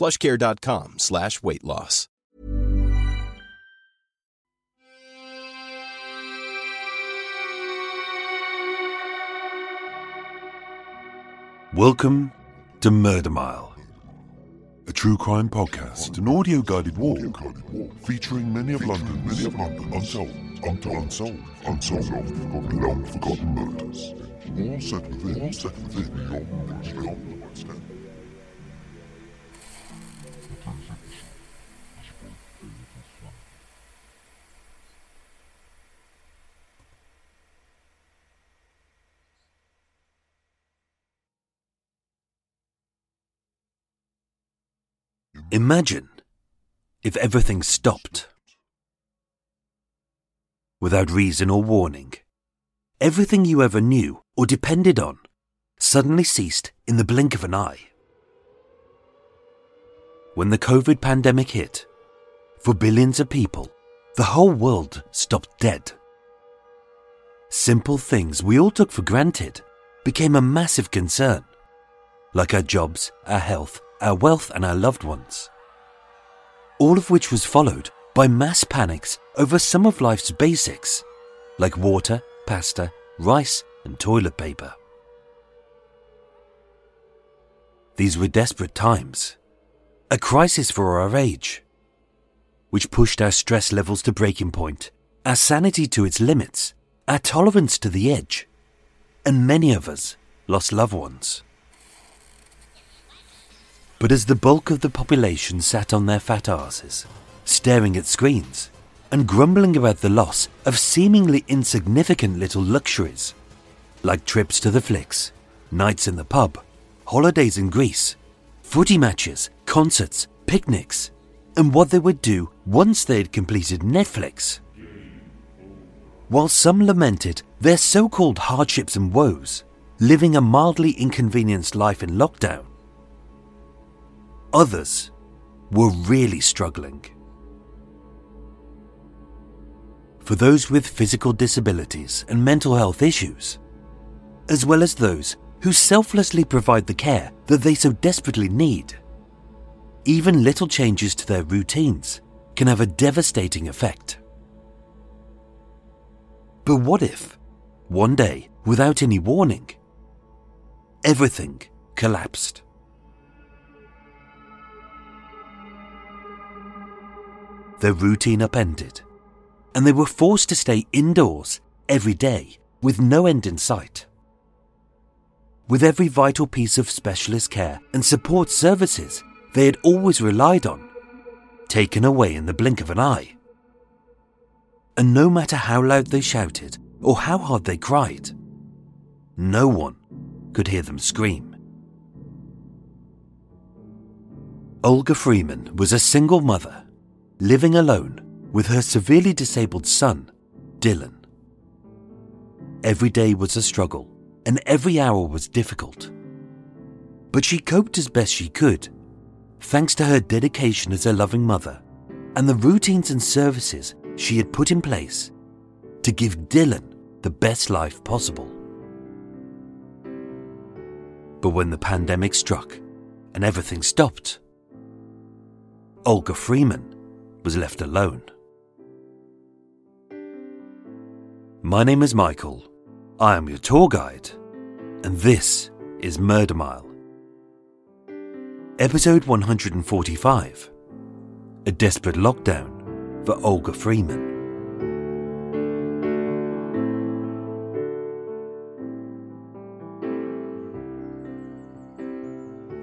plushcare.com slash weight loss. Welcome to Murder Mile, a true crime podcast, an audio guided walk featuring many of London's many of London untold, untold, unsolved, unsolved, long long forgotten murders. All set within, all set within Imagine if everything stopped. Without reason or warning, everything you ever knew or depended on suddenly ceased in the blink of an eye. When the COVID pandemic hit, for billions of people, the whole world stopped dead. Simple things we all took for granted became a massive concern, like our jobs, our health, our wealth, and our loved ones. All of which was followed by mass panics over some of life's basics, like water, pasta, rice, and toilet paper. These were desperate times, a crisis for our age, which pushed our stress levels to breaking point, our sanity to its limits, our tolerance to the edge, and many of us lost loved ones. But as the bulk of the population sat on their fat asses, staring at screens, and grumbling about the loss of seemingly insignificant little luxuries, like trips to the flicks, nights in the pub, holidays in Greece, footy matches, concerts, picnics, and what they would do once they had completed Netflix. While some lamented their so called hardships and woes, living a mildly inconvenienced life in lockdown, others were really struggling. For those with physical disabilities and mental health issues, as well as those who selflessly provide the care that they so desperately need, even little changes to their routines can have a devastating effect. But what if, one day, without any warning, everything collapsed? Their routine upended, and they were forced to stay indoors every day with no end in sight. With every vital piece of specialist care and support services they had always relied on, taken away in the blink of an eye. And no matter how loud they shouted or how hard they cried, no one could hear them scream. Olga Freeman was a single mother living alone with her severely disabled son, Dylan. Every day was a struggle and every hour was difficult. But she coped as best she could, thanks to her dedication as a loving mother and the routines and services she had put in place to give Dylan the best life possible. But when the pandemic struck and everything stopped, Olga Freeman was left alone. My name is Michael. I am your tour guide, and this is Murder Mile. Episode 145 a desperate lockdown for Olga Freeman.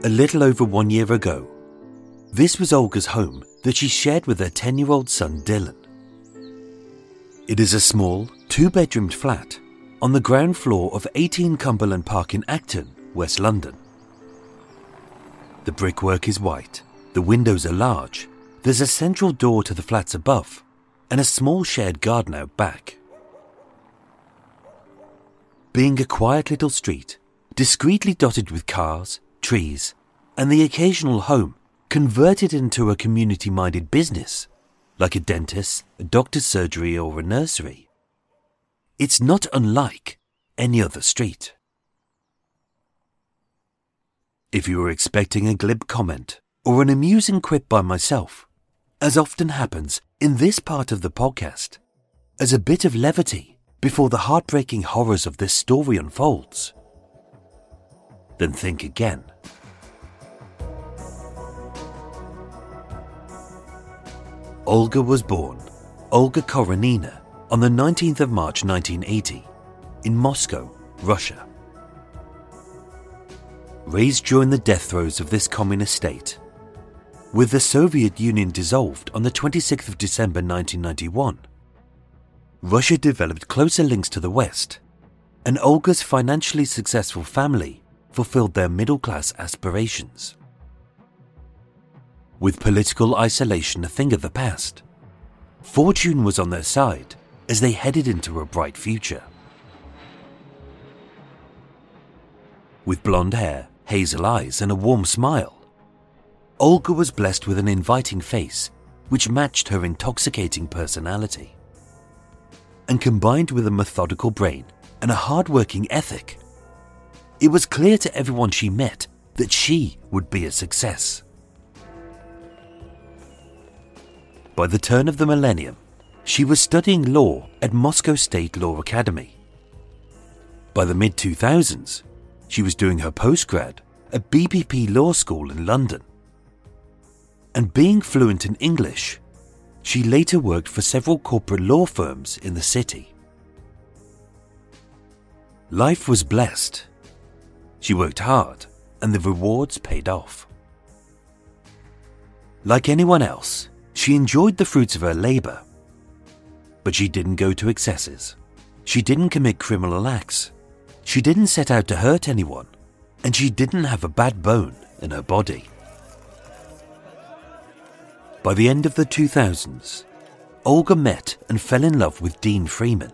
A little over one year ago, this was Olga's home that she shared with her 10 year old son Dylan. It is a small, two bedroomed flat on the ground floor of 18 Cumberland Park in Acton, West London. The brickwork is white, the windows are large, there's a central door to the flats above, and a small shared garden out back. Being a quiet little street, discreetly dotted with cars, trees, and the occasional home converted into a community minded business, like a dentist, a doctor's surgery, or a nursery. It's not unlike any other street. If you were expecting a glib comment or an amusing quip by myself, as often happens in this part of the podcast, as a bit of levity before the heartbreaking horrors of this story unfolds, then think again. Olga was born, Olga Koronina, on the 19th of March 1980, in Moscow, Russia. Raised during the death throes of this communist state, with the Soviet Union dissolved on the 26th of December 1991, Russia developed closer links to the West, and Olga's financially successful family fulfilled their middle class aspirations. With political isolation a thing of the past, fortune was on their side as they headed into a bright future. With blonde hair, hazel eyes, and a warm smile, Olga was blessed with an inviting face which matched her intoxicating personality. And combined with a methodical brain and a hard-working ethic, it was clear to everyone she met that she would be a success. By the turn of the millennium, she was studying law at Moscow State Law Academy. By the mid 2000s, she was doing her postgrad at BPP Law School in London. And being fluent in English, she later worked for several corporate law firms in the city. Life was blessed. She worked hard, and the rewards paid off. Like anyone else, she enjoyed the fruits of her labour. But she didn't go to excesses. She didn't commit criminal acts. She didn't set out to hurt anyone. And she didn't have a bad bone in her body. By the end of the 2000s, Olga met and fell in love with Dean Freeman,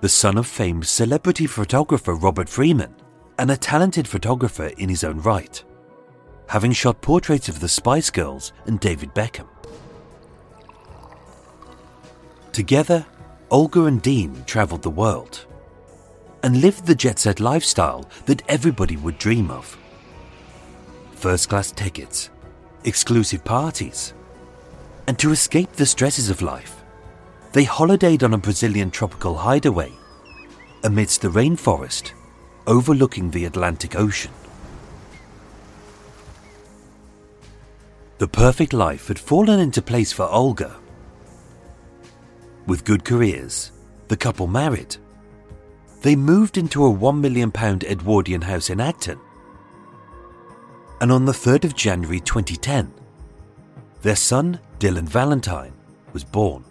the son of famed celebrity photographer Robert Freeman, and a talented photographer in his own right, having shot portraits of the Spice Girls and David Beckham. Together, Olga and Dean travelled the world and lived the jet set lifestyle that everybody would dream of. First class tickets, exclusive parties, and to escape the stresses of life, they holidayed on a Brazilian tropical hideaway amidst the rainforest overlooking the Atlantic Ocean. The perfect life had fallen into place for Olga with good careers, the couple married. They moved into a £1 million Edwardian house in Acton. And on the 3rd of January 2010, their son, Dylan Valentine, was born.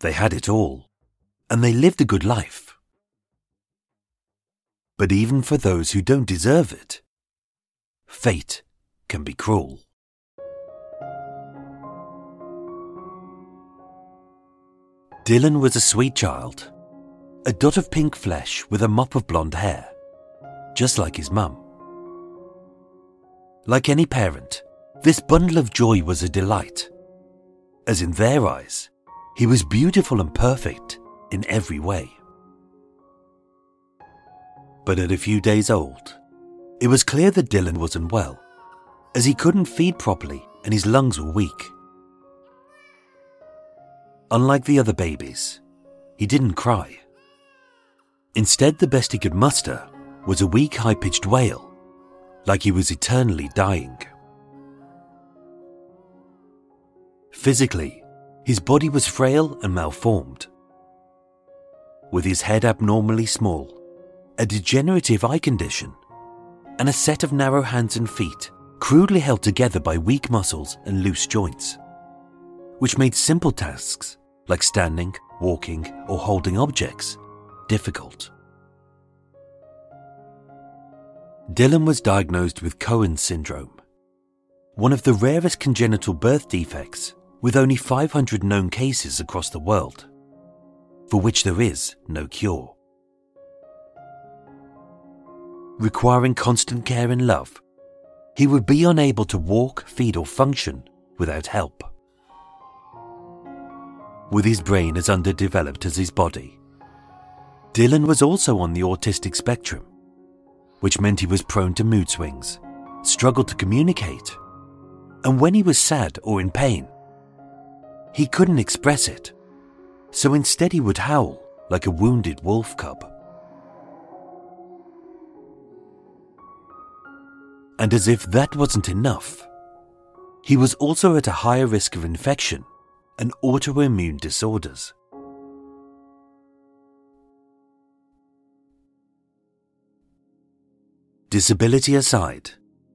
They had it all, and they lived a good life. But even for those who don't deserve it, fate can be cruel. Dylan was a sweet child, a dot of pink flesh with a mop of blonde hair, just like his mum. Like any parent, this bundle of joy was a delight, as in their eyes, he was beautiful and perfect in every way. But at a few days old, it was clear that Dylan wasn't well as he couldn't feed properly and his lungs were weak. Unlike the other babies, he didn't cry. Instead, the best he could muster was a weak, high pitched wail, like he was eternally dying. Physically, his body was frail and malformed. With his head abnormally small, a degenerative eye condition, and a set of narrow hands and feet crudely held together by weak muscles and loose joints, which made simple tasks like standing, walking, or holding objects difficult. Dylan was diagnosed with Cohen syndrome, one of the rarest congenital birth defects with only 500 known cases across the world, for which there is no cure. Requiring constant care and love, he would be unable to walk, feed, or function without help. With his brain as underdeveloped as his body, Dylan was also on the autistic spectrum, which meant he was prone to mood swings, struggled to communicate, and when he was sad or in pain, he couldn't express it, so instead he would howl like a wounded wolf cub. And as if that wasn't enough, he was also at a higher risk of infection and autoimmune disorders. Disability aside,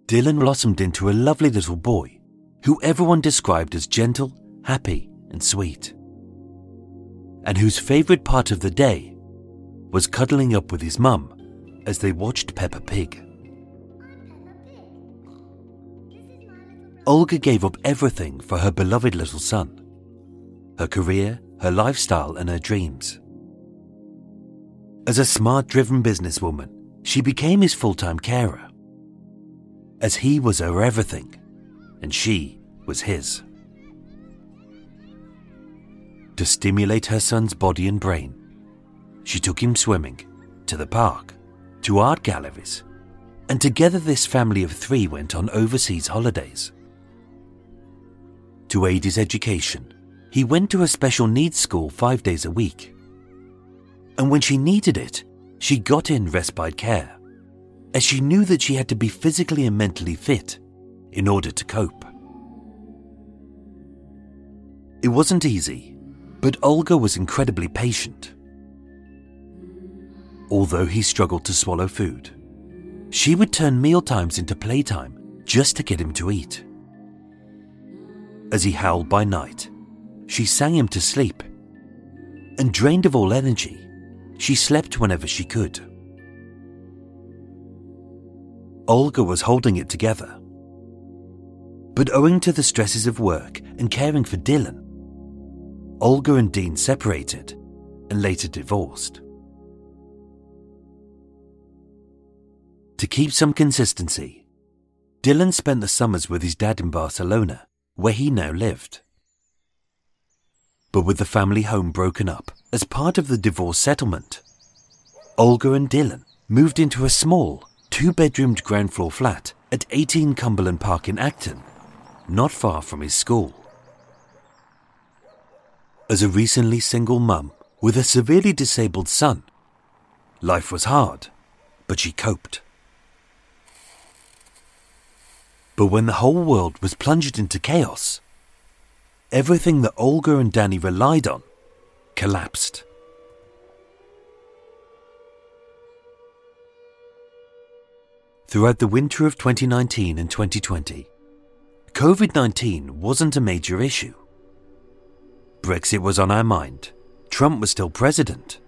Dylan blossomed into a lovely little boy who everyone described as gentle, happy, and sweet. And whose favourite part of the day was cuddling up with his mum as they watched Peppa Pig. Olga gave up everything for her beloved little son her career, her lifestyle, and her dreams. As a smart driven businesswoman, she became his full time carer. As he was her everything, and she was his. To stimulate her son's body and brain, she took him swimming, to the park, to art galleries, and together this family of three went on overseas holidays. To aid his education, he went to a special needs school five days a week. And when she needed it, she got in respite care, as she knew that she had to be physically and mentally fit in order to cope. It wasn't easy, but Olga was incredibly patient. Although he struggled to swallow food, she would turn mealtimes into playtime just to get him to eat. As he howled by night, she sang him to sleep. And drained of all energy, she slept whenever she could. Olga was holding it together. But owing to the stresses of work and caring for Dylan, Olga and Dean separated and later divorced. To keep some consistency, Dylan spent the summers with his dad in Barcelona where he now lived. But with the family home broken up as part of the divorce settlement, Olga and Dylan moved into a small, two bedroomed ground floor flat at 18 Cumberland Park in Acton, not far from his school. As a recently single mum with a severely disabled son, life was hard, but she coped. But when the whole world was plunged into chaos, everything that Olga and Danny relied on collapsed. Throughout the winter of 2019 and 2020, COVID 19 wasn't a major issue. Brexit was on our mind, Trump was still president,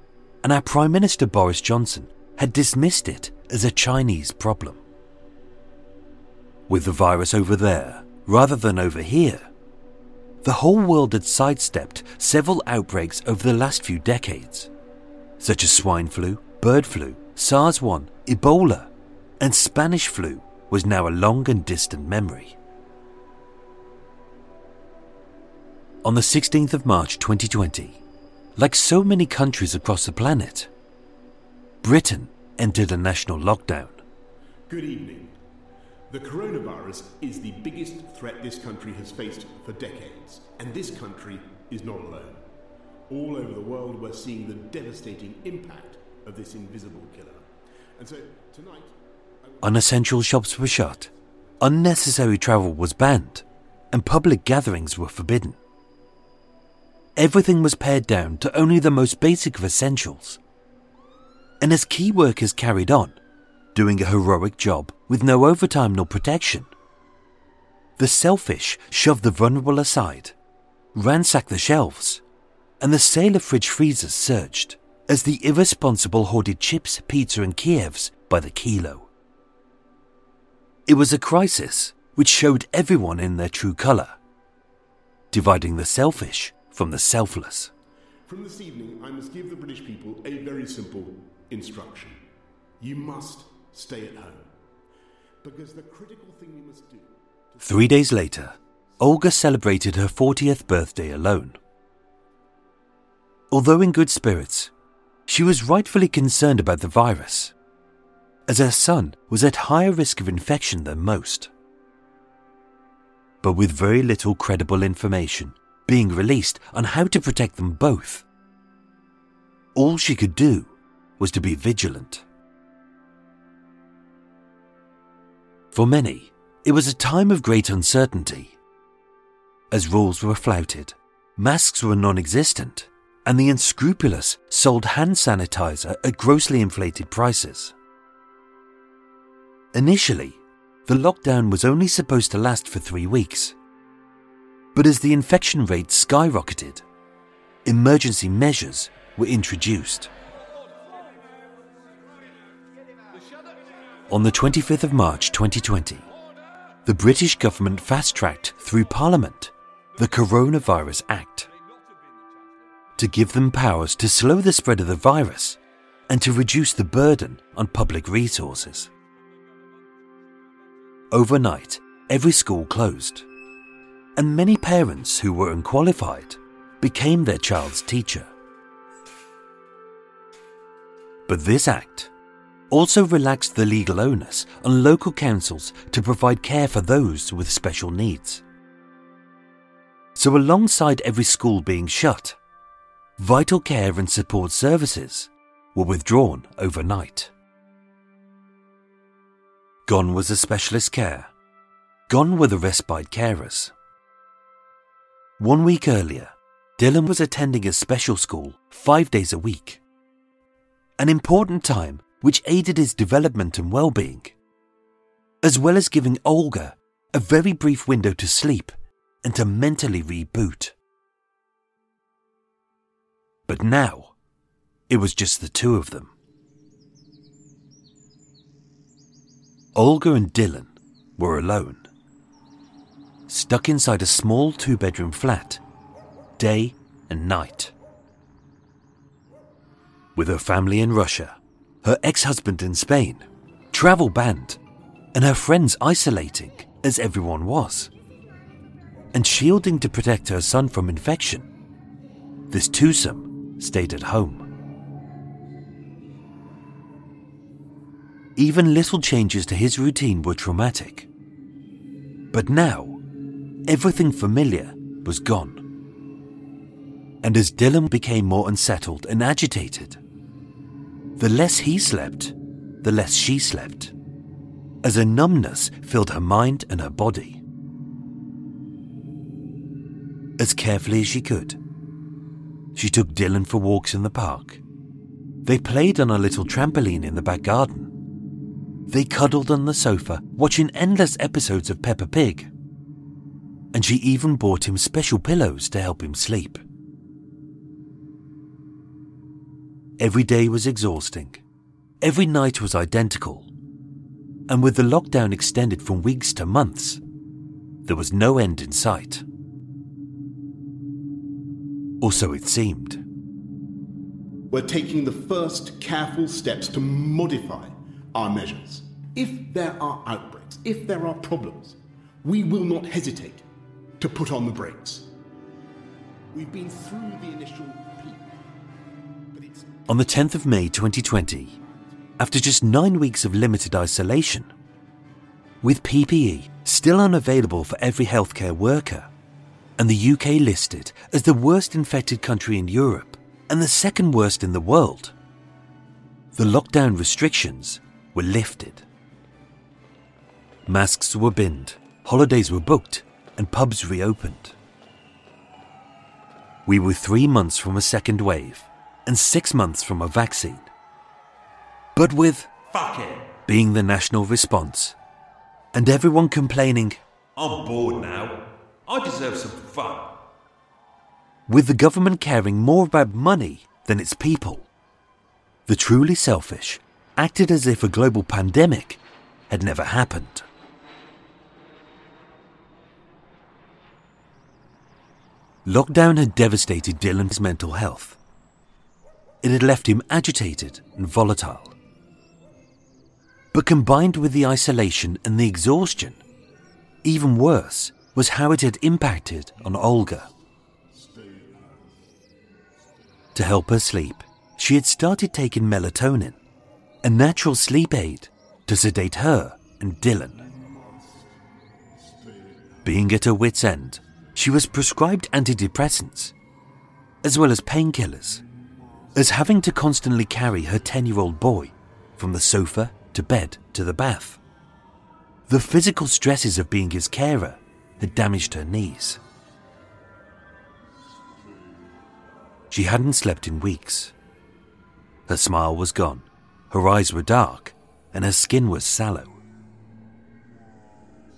and our Prime Minister Boris Johnson had dismissed it as a Chinese problem with the virus over there rather than over here. The whole world had sidestepped several outbreaks over the last few decades, such as swine flu, bird flu, SARS 1, Ebola, and Spanish flu was now a long and distant memory. On the 16th of March 2020, like so many countries across the planet, Britain entered a national lockdown. Good evening. The coronavirus is the biggest threat this country has faced for decades, and this country is not alone. All over the world, we're seeing the devastating impact of this invisible killer. And so tonight, Unessential shops were shut, unnecessary travel was banned, and public gatherings were forbidden. Everything was pared down to only the most basic of essentials. And as key workers carried on, doing a heroic job with no overtime nor protection, the selfish shoved the vulnerable aside, ransacked the shelves, and the sale of fridge freezers surged as the irresponsible hoarded chips, pizza, and Kievs by the kilo. It was a crisis which showed everyone in their true colour, dividing the selfish from the selfless. from this evening, I must give the British people a very simple instruction. You must stay at home. Because the critical thing you must do. Three days later, Olga celebrated her 40th birthday alone. Although in good spirits, she was rightfully concerned about the virus, as her son was at higher risk of infection than most. But with very little credible information being released on how to protect them both, all she could do was to be vigilant. For many, it was a time of great uncertainty. As rules were flouted, masks were non existent, and the unscrupulous sold hand sanitizer at grossly inflated prices. Initially, the lockdown was only supposed to last for three weeks. But as the infection rate skyrocketed, emergency measures were introduced. On the 25th of March 2020, the British government fast tracked through Parliament the Coronavirus Act to give them powers to slow the spread of the virus and to reduce the burden on public resources. Overnight, every school closed, and many parents who were unqualified became their child's teacher. But this act also relaxed the legal onus on local councils to provide care for those with special needs. So, alongside every school being shut, vital care and support services were withdrawn overnight. Gone was the specialist care. Gone were the respite carers. One week earlier, Dylan was attending a special school five days a week. An important time which aided his development and well being, as well as giving Olga a very brief window to sleep and to mentally reboot. But now, it was just the two of them. Olga and Dylan were alone, stuck inside a small two bedroom flat, day and night. With her family in Russia, her ex husband in Spain, travel banned, and her friends isolating, as everyone was, and shielding to protect her son from infection, this twosome stayed at home. Even little changes to his routine were traumatic. But now, everything familiar was gone. And as Dylan became more unsettled and agitated, the less he slept, the less she slept, as a numbness filled her mind and her body. As carefully as she could, she took Dylan for walks in the park. They played on a little trampoline in the back garden. They cuddled on the sofa, watching endless episodes of Peppa Pig. And she even bought him special pillows to help him sleep. Every day was exhausting. Every night was identical. And with the lockdown extended from weeks to months, there was no end in sight. Or so it seemed. We're taking the first careful steps to modify our measures. If there are outbreaks, if there are problems, we will not hesitate to put on the brakes. We've been through the initial On the 10th of May 2020, after just nine weeks of limited isolation, with PPE still unavailable for every healthcare worker, and the UK listed as the worst infected country in Europe and the second worst in the world, the lockdown restrictions were lifted. Masks were binned, holidays were booked, and pubs reopened. We were three months from a second wave and six months from a vaccine. But with Fuck it. being the national response, and everyone complaining, I'm bored now. I deserve some fun. with the government caring more about money than its people, the truly selfish acted as if a global pandemic had never happened. Lockdown had devastated Dylan's mental health. It had left him agitated and volatile. But combined with the isolation and the exhaustion, even worse was how it had impacted on Olga. To help her sleep, she had started taking melatonin, a natural sleep aid, to sedate her and Dylan. Being at her wits' end, she was prescribed antidepressants, as well as painkillers, as having to constantly carry her 10 year old boy from the sofa to bed to the bath. The physical stresses of being his carer had damaged her knees. She hadn't slept in weeks. Her smile was gone, her eyes were dark, and her skin was sallow.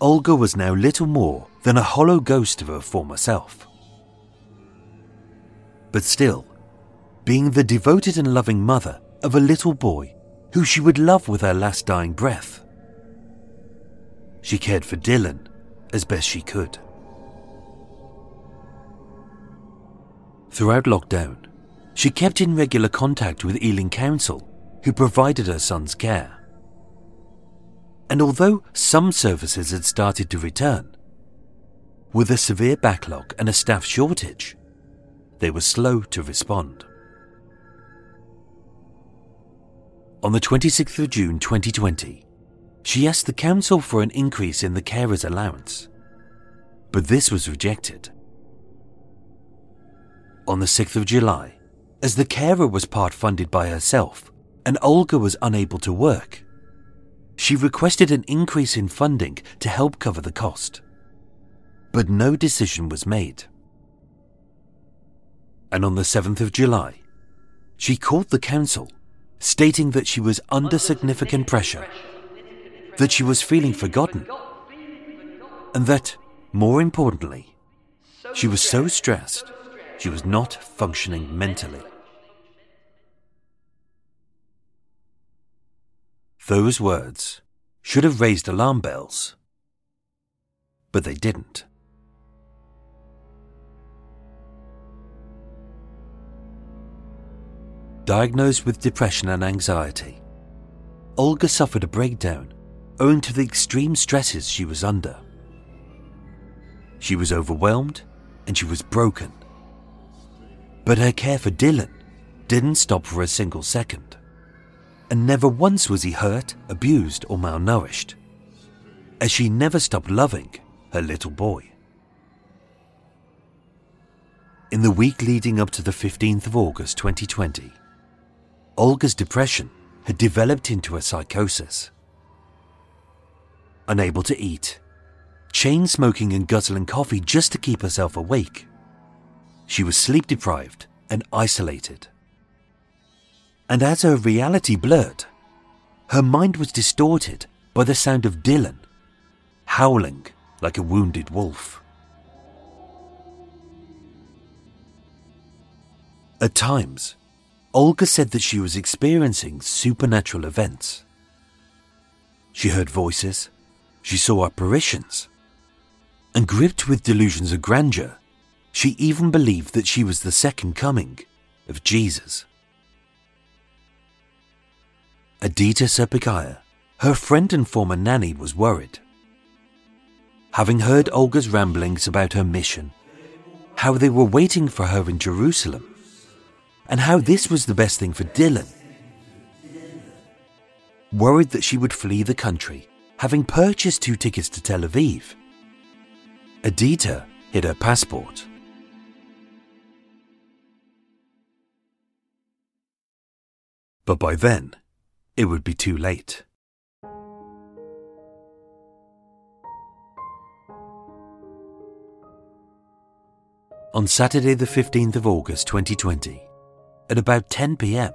Olga was now little more than a hollow ghost of her former self. But still, being the devoted and loving mother of a little boy who she would love with her last dying breath, she cared for Dylan as best she could. Throughout lockdown, she kept in regular contact with Ealing Council, who provided her son's care. And although some services had started to return, with a severe backlog and a staff shortage, they were slow to respond. On the 26th of June 2020, she asked the council for an increase in the carer's allowance, but this was rejected. On the 6th of July, as the carer was part funded by herself and Olga was unable to work, she requested an increase in funding to help cover the cost. But no decision was made. And on the 7th of July, she called the council, stating that she was under significant pressure, that she was feeling forgotten, and that, more importantly, she was so stressed she was not functioning mentally. Those words should have raised alarm bells, but they didn't. Diagnosed with depression and anxiety, Olga suffered a breakdown owing to the extreme stresses she was under. She was overwhelmed and she was broken. But her care for Dylan didn't stop for a single second. And never once was he hurt, abused, or malnourished, as she never stopped loving her little boy. In the week leading up to the 15th of August 2020, Olga's depression had developed into a psychosis. Unable to eat, chain smoking and guzzling coffee just to keep herself awake, she was sleep deprived and isolated. And as her reality blurred, her mind was distorted by the sound of Dylan howling like a wounded wolf. At times, Olga said that she was experiencing supernatural events. She heard voices, she saw apparitions, and gripped with delusions of grandeur, she even believed that she was the second coming of Jesus. Adita Serpikaya, her friend and former nanny, was worried. Having heard Olga's ramblings about her mission, how they were waiting for her in Jerusalem, and how this was the best thing for Dylan. Worried that she would flee the country, having purchased two tickets to Tel Aviv, Adita hid her passport. But by then, it would be too late. On Saturday, the 15th of August 2020, at about 10 pm,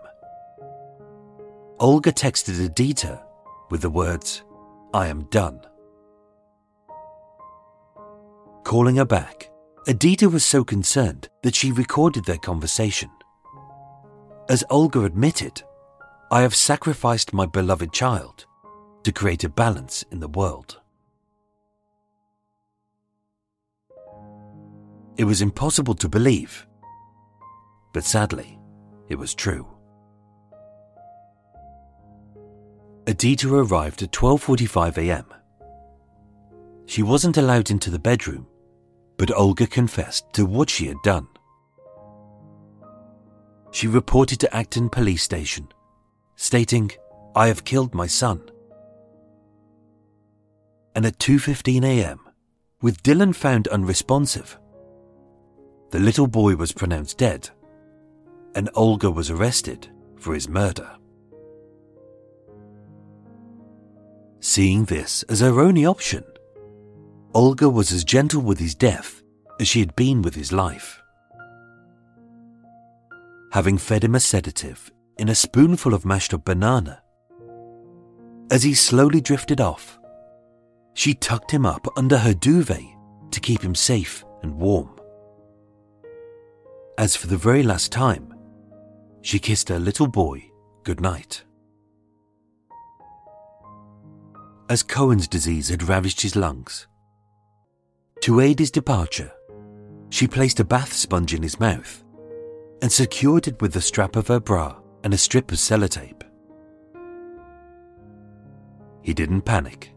Olga texted Adita with the words, I am done. Calling her back, Adita was so concerned that she recorded their conversation. As Olga admitted, I have sacrificed my beloved child to create a balance in the world. It was impossible to believe, but sadly, it was true. Adita arrived at 12:45 a.m. She wasn't allowed into the bedroom, but Olga confessed to what she had done. She reported to Acton police station, stating, "I have killed my son." And at 2:15 a.m., with Dylan found unresponsive, the little boy was pronounced dead, and Olga was arrested for his murder. Seeing this as her only option, Olga was as gentle with his death as she had been with his life. Having fed him a sedative in a spoonful of mashed up banana, as he slowly drifted off, she tucked him up under her duvet to keep him safe and warm. As for the very last time, she kissed her little boy goodnight. as Cohen's disease had ravaged his lungs. To aid his departure, she placed a bath sponge in his mouth and secured it with the strap of her bra and a strip of sellotape. He didn't panic.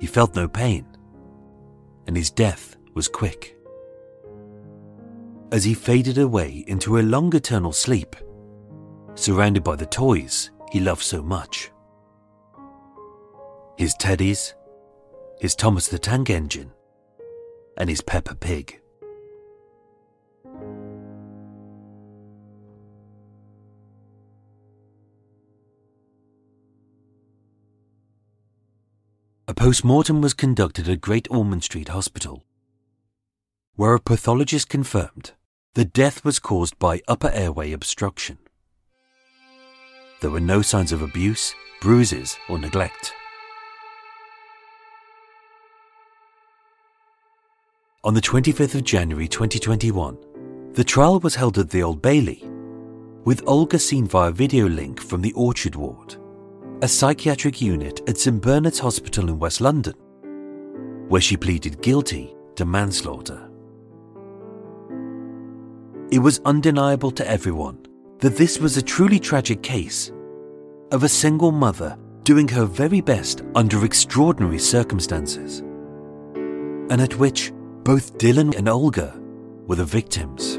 He felt no pain, and his death was quick. As he faded away into a long eternal sleep, surrounded by the toys he loved so much his teddies, his Thomas the Tank Engine, and his Peppa Pig. A post-mortem was conducted at Great Ormond Street Hospital, where a pathologist confirmed the death was caused by upper airway obstruction. There were no signs of abuse, bruises, or neglect. On the 25th of January 2021, the trial was held at the Old Bailey, with Olga seen via video link from the Orchard Ward, a psychiatric unit at St Bernard's Hospital in West London, where she pleaded guilty to manslaughter. It was undeniable to everyone that this was a truly tragic case of a single mother doing her very best under extraordinary circumstances, and at which both Dylan and Olga were the victims.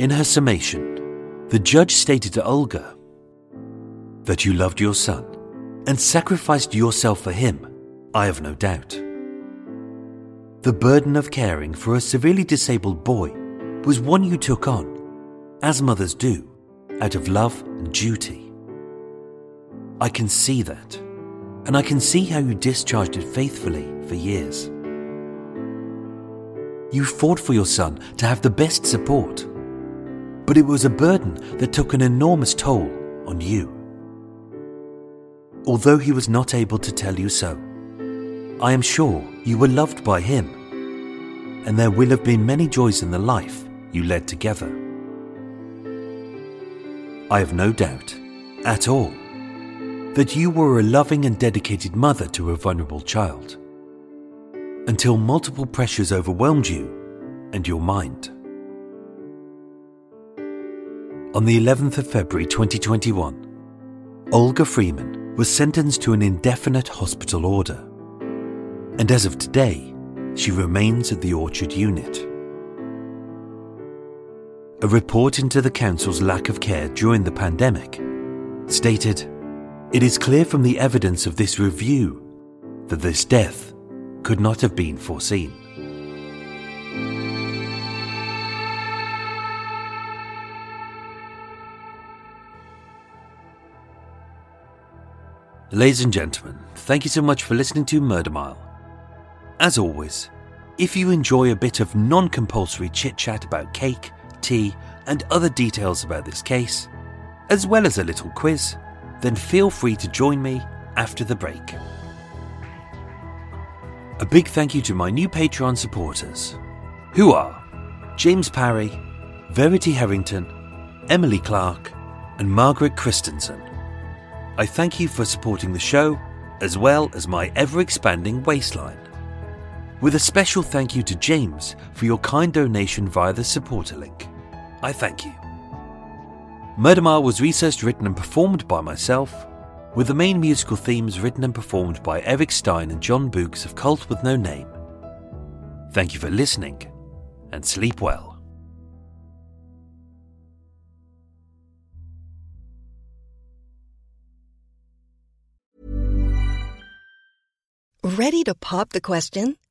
In her summation, the judge stated to Olga that you loved your son and sacrificed yourself for him, I have no doubt. The burden of caring for a severely disabled boy was one you took on, as mothers do, out of love and duty. I can see that, and I can see how you discharged it faithfully for years. You fought for your son to have the best support, but it was a burden that took an enormous toll on you. Although he was not able to tell you so, I am sure you were loved by him, and there will have been many joys in the life you led together. I have no doubt, at all, that you were a loving and dedicated mother to a vulnerable child until multiple pressures overwhelmed you and your mind. On the 11th of February 2021, Olga Freeman was sentenced to an indefinite hospital order. And as of today, she remains at the Orchard unit. A report into the Council's lack of care during the pandemic stated It is clear from the evidence of this review that this death could not have been foreseen. Ladies and gentlemen, thank you so much for listening to Murder Mile. As always, If you enjoy a bit of non compulsory chit chat about cake, tea, and other details about this case, as well as a little quiz, then feel free to join me after the break. A big thank you to my new Patreon supporters, who are James Parry, Verity Harrington, Emily Clark, and Margaret Christensen. I thank you for supporting the show, as well as my ever expanding waistline. With a special thank you to James for your kind donation via the supporter link. I thank you. Murder Mile was researched, written, and performed by myself, with the main musical themes written and performed by Eric Stein and John Books of Cult with No Name. Thank you for listening, and sleep well. Ready to pop the question?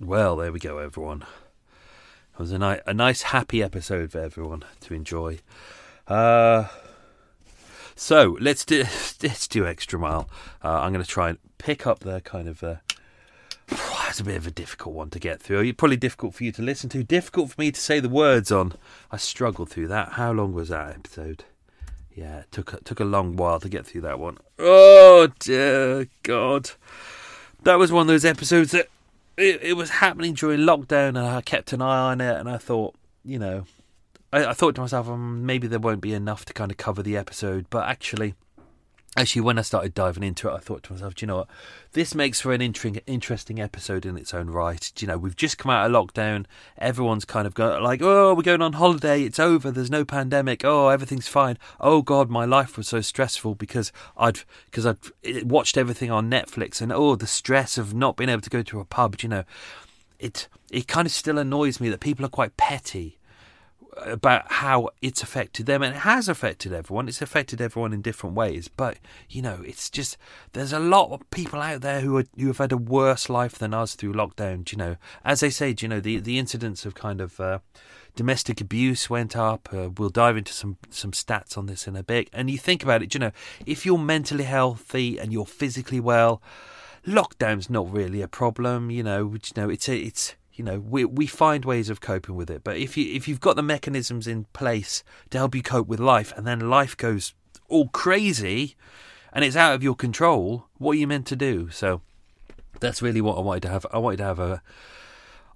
Well, there we go, everyone. It was a, ni- a nice, happy episode for everyone to enjoy. Uh, so let's do let's do extra mile. Uh, I'm going to try and pick up the kind of. Uh, it's a bit of a difficult one to get through. Probably difficult for you to listen to. Difficult for me to say the words on. I struggled through that. How long was that episode? Yeah, it took took a long while to get through that one. Oh dear God, that was one of those episodes that it, it was happening during lockdown, and I kept an eye on it, and I thought, you know, I, I thought to myself, um, maybe there won't be enough to kind of cover the episode, but actually. Actually, when I started diving into it, I thought to myself, do you know what? This makes for an interesting, episode in its own right. Do you know, we've just come out of lockdown. Everyone's kind of going like, oh, we're going on holiday. It's over. There's no pandemic. Oh, everything's fine. Oh God, my life was so stressful because I'd because I'd watched everything on Netflix, and oh, the stress of not being able to go to a pub. Do you know, it it kind of still annoys me that people are quite petty about how it's affected them and it has affected everyone. It's affected everyone in different ways but you know it's just there's a lot of people out there who are who have had a worse life than us through lockdown you know? As they say you know the the incidents of kind of uh, domestic abuse went up uh, we'll dive into some some stats on this in a bit and you think about it you know if you're mentally healthy and you're physically well lockdown's not really a problem you know you know it's a, it's you know we we find ways of coping with it. But if you if you've got the mechanisms in place to help you cope with life and then life goes all crazy and it's out of your control what are you meant to do? So that's really what I wanted to have I wanted to have a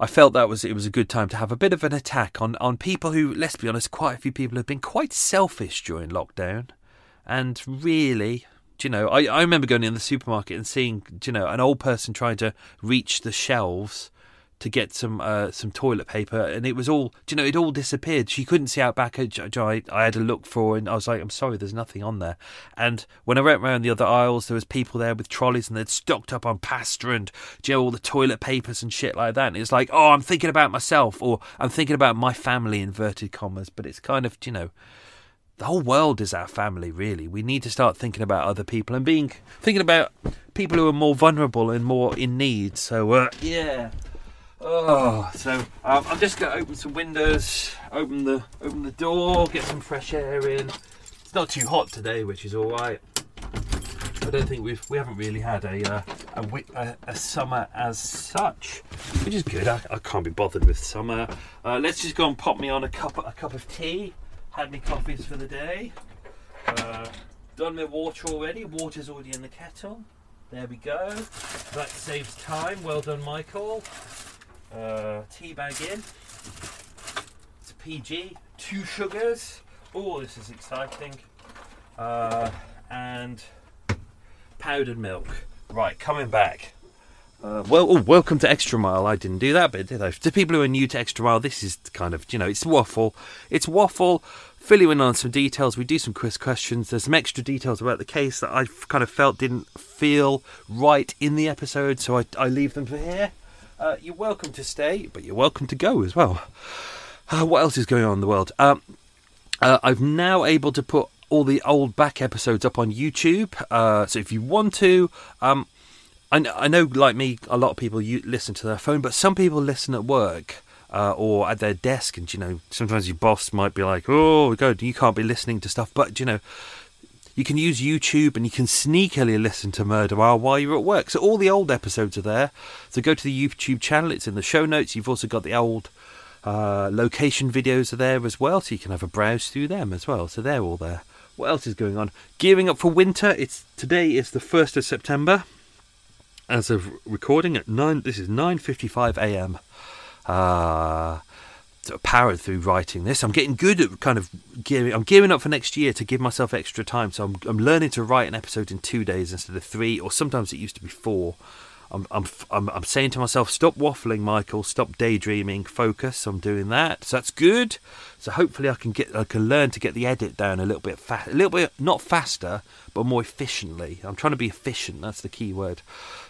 I felt that was it was a good time to have a bit of an attack on on people who let's be honest quite a few people have been quite selfish during lockdown. And really do you know I, I remember going in the supermarket and seeing you know an old person trying to reach the shelves to get some uh, some toilet paper, and it was all, you know, it all disappeared. She couldn't see out back. I, I had to look for, and I was like, I'm sorry, there's nothing on there. And when I went around the other aisles, there was people there with trolleys, and they'd stocked up on pasta and you know all the toilet papers and shit like that. And it's like, oh, I'm thinking about myself, or I'm thinking about my family, inverted commas. But it's kind of, you know, the whole world is our family. Really, we need to start thinking about other people and being thinking about people who are more vulnerable and more in need. So uh, yeah. Oh, so um, I'm just going to open some windows, open the open the door, get some fresh air in. It's not too hot today, which is all right. I don't think we've we haven't really had a uh, a, a summer as such, which is good. I, I can't be bothered with summer. Uh, let's just go and pop me on a cup a cup of tea. Had me coffees for the day. Uh, done my water already. Water's already in the kettle. There we go. That saves time. Well done, Michael. Uh, tea bag in. It's PG. Two sugars. Oh, this is exciting. Uh, and powdered milk. Right, coming back. Uh, well, oh, welcome to Extra Mile. I didn't do that bit, did I? To people who are new to Extra Mile, this is kind of, you know, it's waffle. It's waffle. Fill you in on some details. We do some quiz questions. There's some extra details about the case that I kind of felt didn't feel right in the episode, so I, I leave them for here. Uh, you're welcome to stay, but you're welcome to go as well. Uh, what else is going on in the world? Um, uh, I'm now able to put all the old back episodes up on YouTube. Uh, so if you want to, um, I, kn- I know, like me, a lot of people you listen to their phone, but some people listen at work. Uh, or at their desk, and you know, sometimes your boss might be like, "Oh, God, you can't be listening to stuff." But you know, you can use YouTube and you can sneakily listen to Murder while you're at work. So all the old episodes are there. So go to the YouTube channel; it's in the show notes. You've also got the old uh, location videos are there as well, so you can have a browse through them as well. So they're all there. What else is going on? Gearing up for winter. It's today is the first of September. As of recording at nine, this is nine fifty-five a.m. Uh, powered through writing this. I'm getting good at kind of gearing. I'm gearing up for next year to give myself extra time. So I'm I'm learning to write an episode in two days instead of three, or sometimes it used to be four. I'm I'm I'm, I'm saying to myself, stop waffling, Michael. Stop daydreaming. Focus. I'm doing that. So that's good. So hopefully I can get I can learn to get the edit down a little bit fast, a little bit not faster, but more efficiently. I'm trying to be efficient. That's the key word.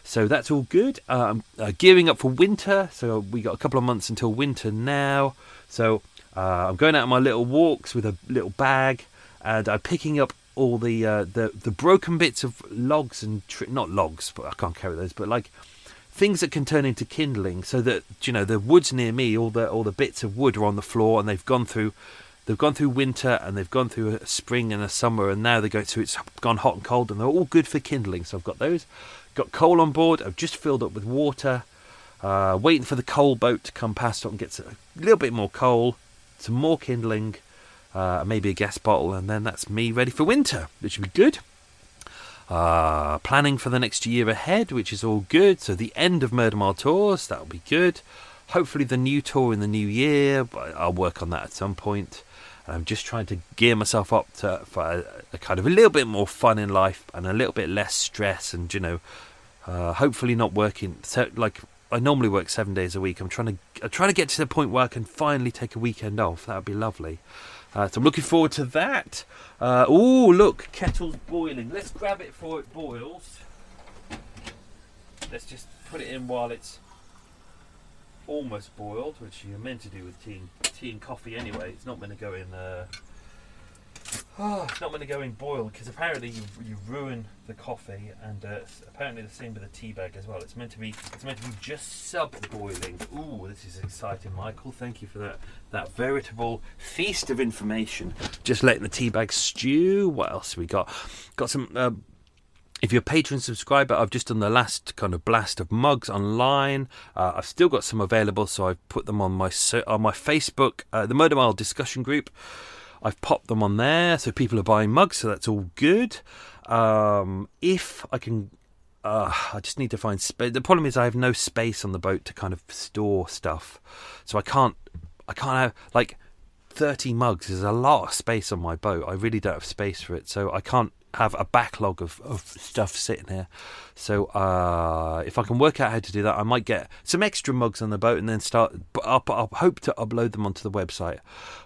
So that's all good. Um, uh, gearing up for winter. So we got a couple of months until winter now. So uh, I'm going out on my little walks with a little bag, and I'm picking up all the uh, the the broken bits of logs and tri- not logs, but I can't carry those, but like things that can turn into kindling. So that you know the woods near me, all the all the bits of wood are on the floor, and they've gone through. They've gone through winter and they've gone through a spring and a summer, and now they go through. It's gone hot and cold, and they're all good for kindling. So I've got those. Got coal on board. I've just filled up with water. Uh, waiting for the coal boat to come past and get a little bit more coal, some more kindling, uh, maybe a gas bottle, and then that's me ready for winter, which should be good. Uh, planning for the next year ahead, which is all good. So the end of Murder Mile tours, that'll be good. Hopefully the new tour in the new year, I'll work on that at some point. I'm just trying to gear myself up to for a, a kind of a little bit more fun in life and a little bit less stress, and you know, uh, hopefully not working so like I normally work seven days a week. I'm trying to I'm trying to get to the point where I can finally take a weekend off. That would be lovely. Uh, so I'm looking forward to that. Uh, oh, look, kettle's boiling. Let's grab it before it boils. Let's just put it in while it's almost boiled, which you're meant to do with tea tea and coffee anyway. It's not meant to go in. Uh, oh, it's not going to go in boiled because apparently you, you ruin the coffee, and uh, apparently the same with the tea bag as well. It's meant to be it's meant to be just sub boiling. Ooh, this is exciting, Michael. Thank you for that that veritable feast of information. Just letting the tea bag stew. What else we got? Got some. Uh, if you're a patron subscriber, I've just done the last kind of blast of mugs online. Uh, I've still got some available, so I've put them on my on my Facebook, uh, the Murder Mile discussion group. I've popped them on there, so people are buying mugs, so that's all good. Um, if I can, uh, I just need to find space. The problem is I have no space on the boat to kind of store stuff, so I can't. I can't have like thirty mugs is a lot of space on my boat. I really don't have space for it, so I can't have a backlog of, of stuff sitting here. So uh, if I can work out how to do that, I might get some extra mugs on the boat and then start. I'll, I'll hope to upload them onto the website.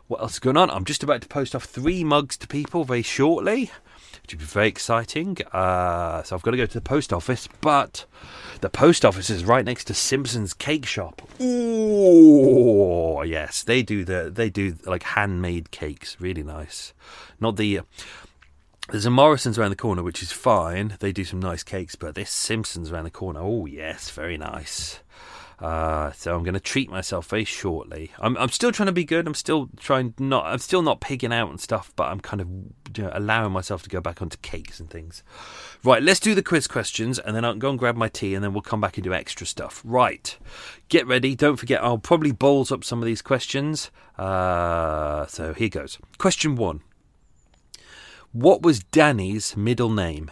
What else is going on? I'm just about to post off three mugs to people very shortly. which would be very exciting. Uh, so I've got to go to the post office, but the post office is right next to Simpson's Cake Shop. Oh yes, they do the they do like handmade cakes, really nice. Not the there's a Morrison's around the corner, which is fine. They do some nice cakes, but this Simpsons around the corner, oh yes, very nice. Uh, so I'm going to treat myself very shortly. I'm, I'm still trying to be good. I'm still trying not. I'm still not pigging out and stuff, but I'm kind of you know, allowing myself to go back onto cakes and things. Right, let's do the quiz questions, and then I'll go and grab my tea, and then we'll come back and do extra stuff. Right, get ready. Don't forget, I'll probably balls up some of these questions. Uh, so here goes. Question one. What was Danny's middle name?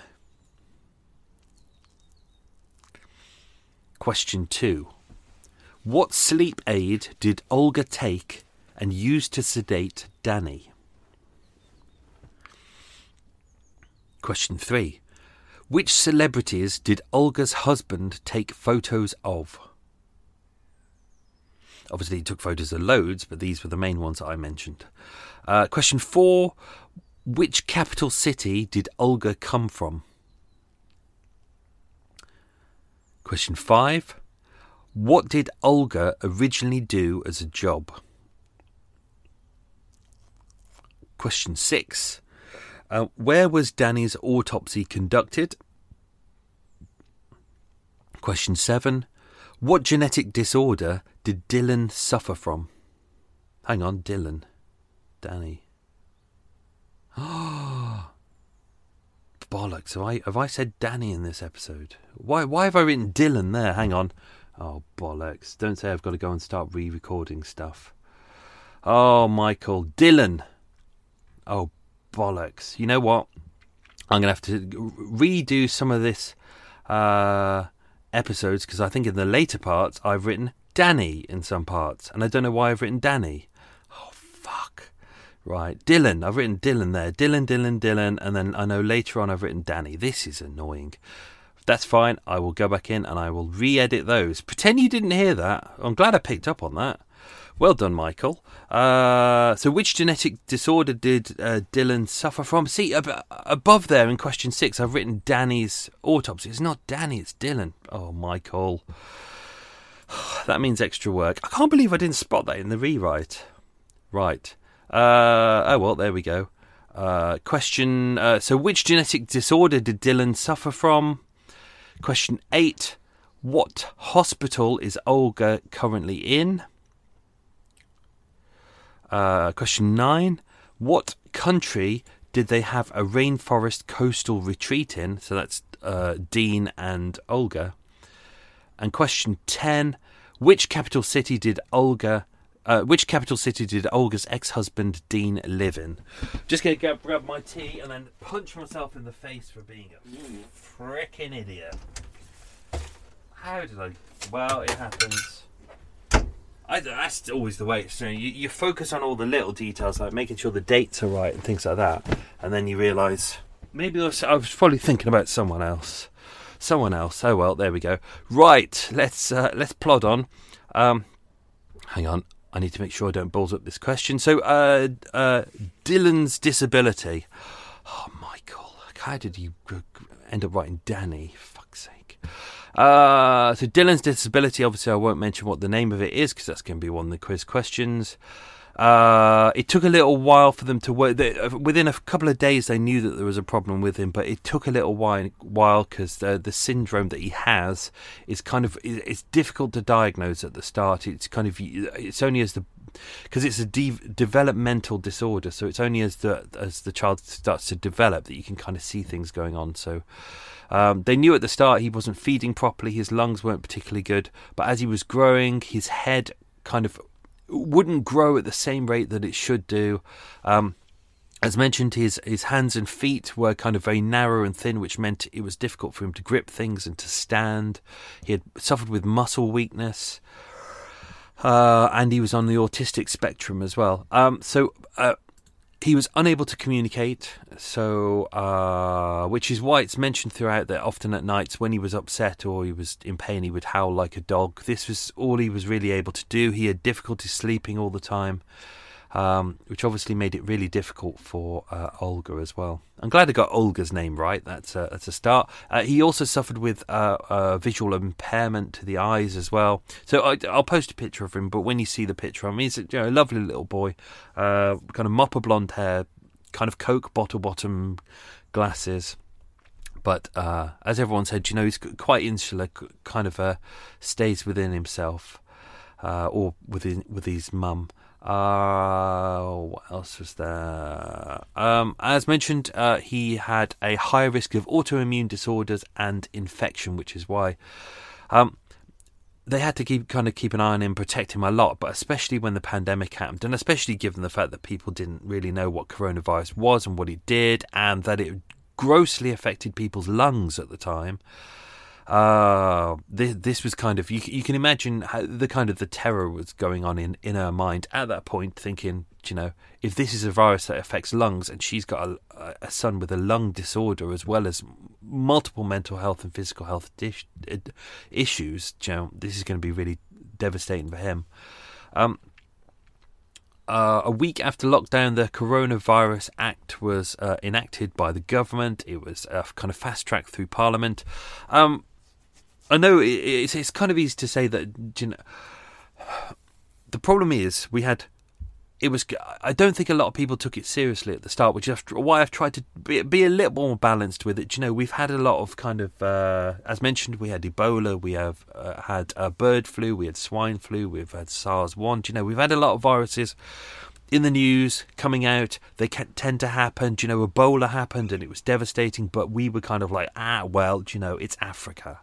Question 2. What sleep aid did Olga take and use to sedate Danny? Question 3. Which celebrities did Olga's husband take photos of? Obviously, he took photos of loads, but these were the main ones I mentioned. Uh, question 4. Which capital city did Olga come from? Question 5. What did Olga originally do as a job? Question 6. Uh, where was Danny's autopsy conducted? Question 7. What genetic disorder did Dylan suffer from? Hang on, Dylan. Danny. Bollocks! Have I have I said Danny in this episode? Why why have I written Dylan there? Hang on. Oh bollocks! Don't say I've got to go and start re-recording stuff. Oh, Michael Dylan. Oh bollocks! You know what? I'm gonna have to redo some of this uh, episodes because I think in the later parts I've written Danny in some parts, and I don't know why I've written Danny. Right, Dylan. I've written Dylan there. Dylan, Dylan, Dylan, and then I know later on I've written Danny. This is annoying. That's fine. I will go back in and I will re-edit those. Pretend you didn't hear that. I'm glad I picked up on that. Well done, Michael. Uh, so, which genetic disorder did uh, Dylan suffer from? See, ab- above there in question six, I've written Danny's autopsy. It's not Danny, it's Dylan. Oh, Michael. that means extra work. I can't believe I didn't spot that in the rewrite. Right. Uh, oh, well, there we go. Uh, question uh, So, which genetic disorder did Dylan suffer from? Question eight What hospital is Olga currently in? Uh, question nine What country did they have a rainforest coastal retreat in? So that's uh, Dean and Olga. And question 10 Which capital city did Olga uh, which capital city did Olga's ex-husband Dean live in? Just gonna go grab my tea and then punch myself in the face for being a freaking idiot. How did I? Well, it happens. I, that's always the way. So you, you focus on all the little details, like making sure the dates are right and things like that, and then you realise maybe I was, I was probably thinking about someone else. Someone else. Oh well, there we go. Right, let's uh, let's plod on. Um, hang on. I need to make sure I don't balls up this question. So, uh, uh, Dylan's disability. Oh, Michael, how did you end up writing Danny? Fuck's sake. Uh, so, Dylan's disability, obviously, I won't mention what the name of it is because that's going to be one of the quiz questions. Uh, it took a little while for them to work. They, uh, within a couple of days, they knew that there was a problem with him, but it took a little while because the, the syndrome that he has is kind of it's difficult to diagnose at the start. It's kind of it's only as the because it's a de- developmental disorder, so it's only as the as the child starts to develop that you can kind of see things going on. So. Um, they knew at the start he wasn't feeding properly, his lungs weren't particularly good, but as he was growing, his head kind of wouldn't grow at the same rate that it should do. Um, as mentioned, his his hands and feet were kind of very narrow and thin, which meant it was difficult for him to grip things and to stand. He had suffered with muscle weakness, uh, and he was on the autistic spectrum as well. Um, so uh, he was unable to communicate, so uh, which is why it's mentioned throughout that often at nights when he was upset or he was in pain, he would howl like a dog. This was all he was really able to do. He had difficulty sleeping all the time. Um, which obviously made it really difficult for uh, Olga as well. I'm glad I got Olga's name right. That's a, that's a start. Uh, he also suffered with uh, visual impairment to the eyes as well. So I, will post a picture of him. But when you see the picture, I mean, he's a, you know, lovely little boy, uh, kind of mopper blonde hair, kind of Coke bottle bottom glasses. But uh, as everyone said, you know, he's quite insular, kind of uh, stays within himself uh, or within with his mum. Uh, what else was there? Um, as mentioned, uh, he had a high risk of autoimmune disorders and infection, which is why um, they had to keep kind of keep an eye on him, protect him a lot. But especially when the pandemic happened, and especially given the fact that people didn't really know what coronavirus was and what it did, and that it grossly affected people's lungs at the time. Uh, this, this was kind of you, you can imagine the kind of the terror was going on in, in her mind at that point, thinking, you know, if this is a virus that affects lungs and she's got a, a son with a lung disorder as well as multiple mental health and physical health dish, issues, you know, this is going to be really devastating for him. Um, uh, a week after lockdown, the Coronavirus Act was uh, enacted by the government. It was uh, kind of fast tracked through Parliament. Um, I know it's, it's kind of easy to say that. You know, the problem is we had it was. I don't think a lot of people took it seriously at the start, which is why I've tried to be, be, a little more balanced with it. Do You know, we've had a lot of kind of, uh, as mentioned, we had Ebola, we have uh, had uh, bird flu, we had swine flu, we've had SARS one. Do You know, we've had a lot of viruses in the news coming out. They tend to happen. Do You know, Ebola happened and it was devastating, but we were kind of like, ah, well, do you know, it's Africa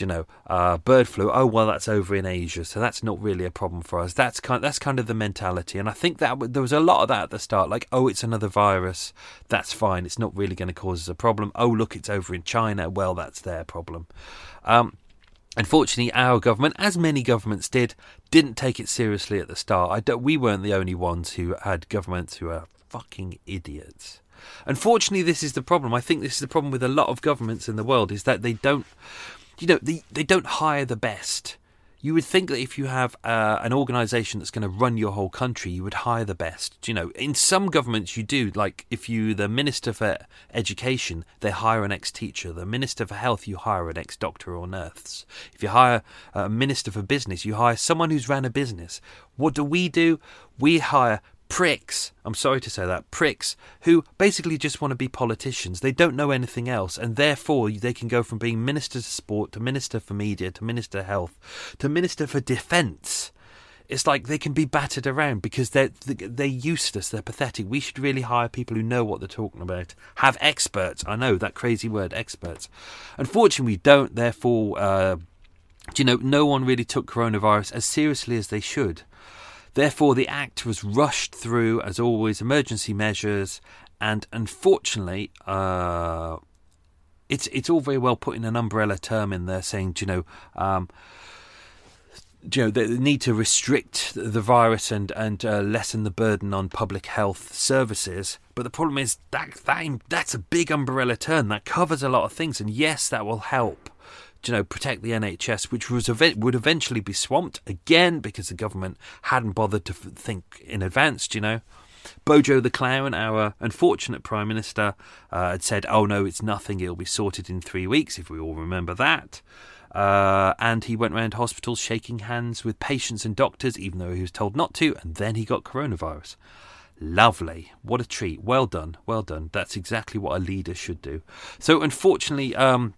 you know, uh, bird flu. Oh well, that's over in Asia, so that's not really a problem for us. That's kind that's kind of the mentality, and I think that there was a lot of that at the start. Like, oh, it's another virus. That's fine. It's not really going to cause us a problem. Oh, look, it's over in China. Well, that's their problem. Um, Unfortunately, our government, as many governments did, didn't take it seriously at the start. We weren't the only ones who had governments who are fucking idiots. Unfortunately, this is the problem. I think this is the problem with a lot of governments in the world is that they don't you know, they, they don't hire the best. You would think that if you have uh, an organisation that's going to run your whole country, you would hire the best. You know, in some governments you do. Like if you, the minister for education, they hire an ex-teacher. The minister for health, you hire an ex-doctor or nurse. If you hire a minister for business, you hire someone who's ran a business. What do we do? We hire pricks, I'm sorry to say that, pricks who basically just want to be politicians. They don't know anything else, and therefore they can go from being Minister for Sport to Minister for Media to Minister Health to Minister for Defence. It's like they can be battered around because they're they're useless. They're pathetic. We should really hire people who know what they're talking about. Have experts. I know that crazy word, experts. Unfortunately, we don't. Therefore, uh, you know, no one really took coronavirus as seriously as they should. Therefore, the Act was rushed through, as always, emergency measures, and unfortunately, uh, it's it's all very well putting an umbrella term in there, saying, you know. Um, you know, they need to restrict the virus and and uh, lessen the burden on public health services. But the problem is that, that that's a big umbrella term that covers a lot of things, and yes, that will help you know, protect the NHS, which was would eventually be swamped again because the government hadn't bothered to think in advance. You know, Bojo the Clown, our unfortunate Prime Minister, uh, had said, "Oh no, it's nothing. It'll be sorted in three weeks." If we all remember that. Uh, and he went around hospitals shaking hands with patients and doctors, even though he was told not to, and then he got coronavirus. Lovely. What a treat. Well done. Well done. That's exactly what a leader should do. So, unfortunately, um,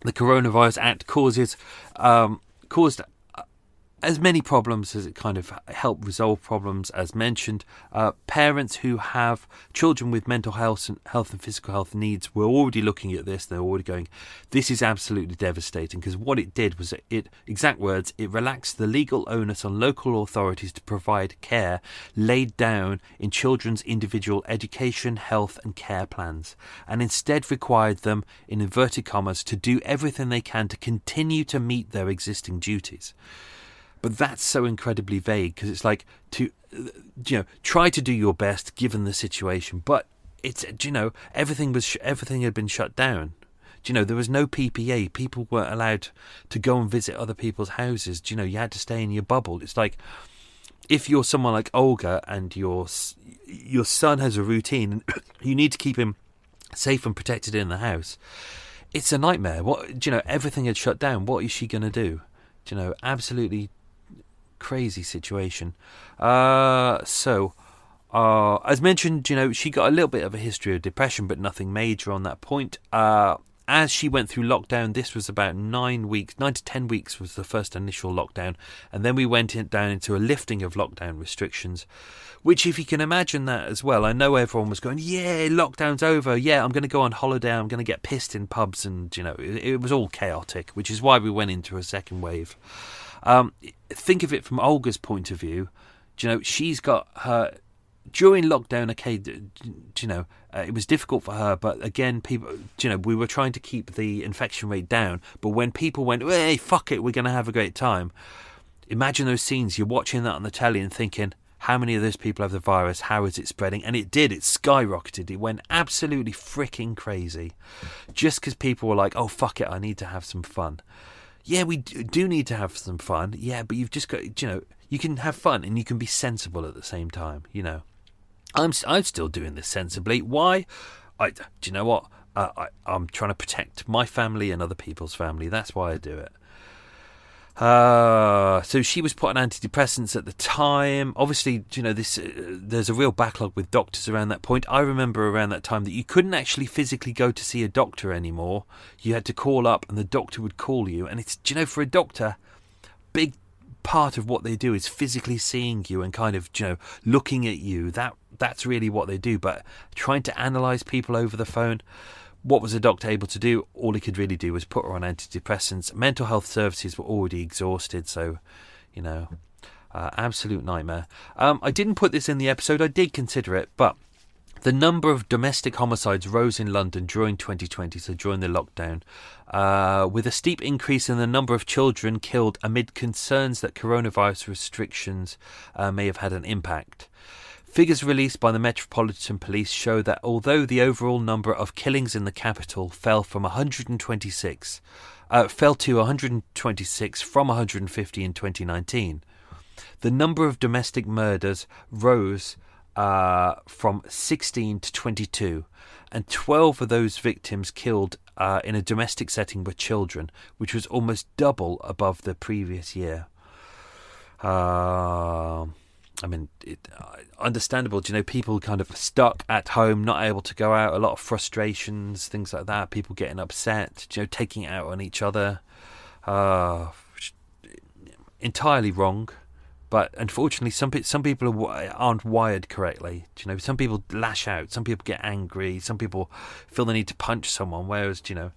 the Coronavirus Act causes um, caused as many problems as it kind of helped resolve problems, as mentioned. Uh, parents who have children with mental health and health and physical health needs were already looking at this. They're already going, "This is absolutely devastating." Because what it did was, it exact words, it relaxed the legal onus on local authorities to provide care laid down in children's individual education, health, and care plans, and instead required them, in inverted commas, to do everything they can to continue to meet their existing duties. But that's so incredibly vague because it's like to, you know, try to do your best given the situation. But it's, you know, everything was everything had been shut down. Do you know there was no PPA? People weren't allowed to go and visit other people's houses. Do you know you had to stay in your bubble? It's like if you're someone like Olga and your your son has a routine, you need to keep him safe and protected in the house. It's a nightmare. What do you know? Everything had shut down. What is she going to do? Do you know? Absolutely crazy situation. Uh, so, uh, as mentioned, you know, she got a little bit of a history of depression, but nothing major on that point. Uh, as she went through lockdown, this was about nine weeks, nine to ten weeks was the first initial lockdown, and then we went in, down into a lifting of lockdown restrictions. Which, if you can imagine that as well, I know everyone was going, "Yeah, lockdown's over. Yeah, I'm going to go on holiday. I'm going to get pissed in pubs," and you know, it, it was all chaotic. Which is why we went into a second wave. Um, think of it from Olga's point of view. you know, she's got her during lockdown. Okay, you know, uh, it was difficult for her, but again, people, you know, we were trying to keep the infection rate down. But when people went, "Hey, fuck it, we're going to have a great time," imagine those scenes. You're watching that on the telly and thinking. How many of those people have the virus? How is it spreading? And it did. It skyrocketed. It went absolutely freaking crazy. Just because people were like, oh, fuck it, I need to have some fun yeah, we do need to have some fun. Yeah, but you've just got, you know, you can have fun and you can be sensible at the same time. You know, I'm I'm still doing this sensibly. Why? I do you know what? Uh, I I'm trying to protect my family and other people's family. That's why I do it. Uh, so she was put on antidepressants at the time. Obviously, you know this. Uh, there's a real backlog with doctors around that point. I remember around that time that you couldn't actually physically go to see a doctor anymore. You had to call up, and the doctor would call you. And it's, you know, for a doctor, big part of what they do is physically seeing you and kind of, you know, looking at you. That that's really what they do. But trying to analyze people over the phone what was the doctor able to do? All he could really do was put her on antidepressants. Mental health services were already exhausted, so, you know, uh, absolute nightmare. Um, I didn't put this in the episode, I did consider it, but the number of domestic homicides rose in London during 2020, so during the lockdown, uh, with a steep increase in the number of children killed amid concerns that coronavirus restrictions uh, may have had an impact. Figures released by the Metropolitan Police show that although the overall number of killings in the capital fell from 126, uh, fell to 126 from 150 in 2019, the number of domestic murders rose uh, from 16 to 22, and 12 of those victims killed uh, in a domestic setting were children, which was almost double above the previous year. Uh, I mean, it, uh, understandable. Do you know people kind of stuck at home, not able to go out? A lot of frustrations, things like that. People getting upset. You know, taking out on each other. Uh, entirely wrong, but unfortunately, some some people aren't wired correctly. Do you know, some people lash out. Some people get angry. Some people feel the need to punch someone. Whereas, you know,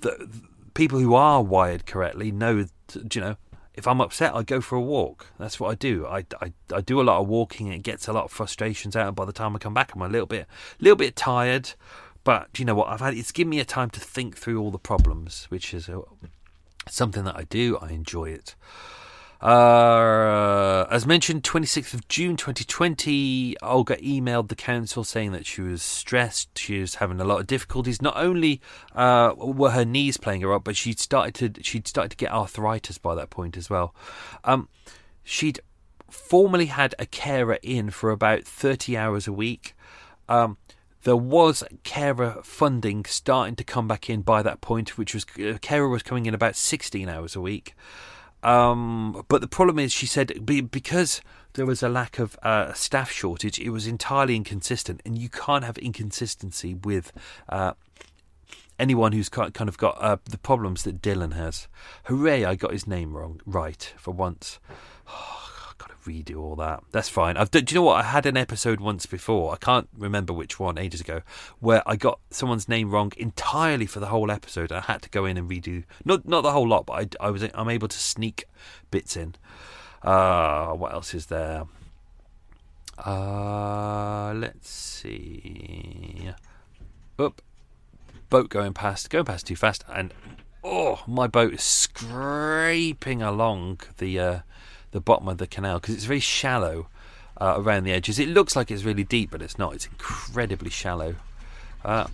the, the people who are wired correctly know. You know? If I'm upset, I go for a walk. That's what I do. I, I, I do a lot of walking. And it gets a lot of frustrations out. And by the time I come back, I'm a little bit, little bit tired. But you know what? I've had it's given me a time to think through all the problems, which is a, something that I do. I enjoy it. Uh, as mentioned, 26th of June 2020, Olga emailed the council saying that she was stressed, she was having a lot of difficulties. Not only uh, were her knees playing her up, but she'd started to she'd started to get arthritis by that point as well. Um, she'd formerly had a carer in for about 30 hours a week. Um, there was carer funding starting to come back in by that point, which was uh, carer was coming in about 16 hours a week. Um, but the problem is, she said, because there was a lack of uh, staff shortage, it was entirely inconsistent, and you can't have inconsistency with uh, anyone who's kind of got uh, the problems that Dylan has. Hooray! I got his name wrong, right for once. redo all that. That's fine. I've do you know what? I had an episode once before. I can't remember which one ages ago where I got someone's name wrong entirely for the whole episode. I had to go in and redo not not the whole lot, but I, I was I'm able to sneak bits in. Uh, what else is there? Uh, let's see. Up, boat going past, going past too fast, and oh, my boat is scraping along the uh, the bottom of the canal because it's very shallow uh, around the edges. It looks like it's really deep, but it's not. It's incredibly shallow. Uh,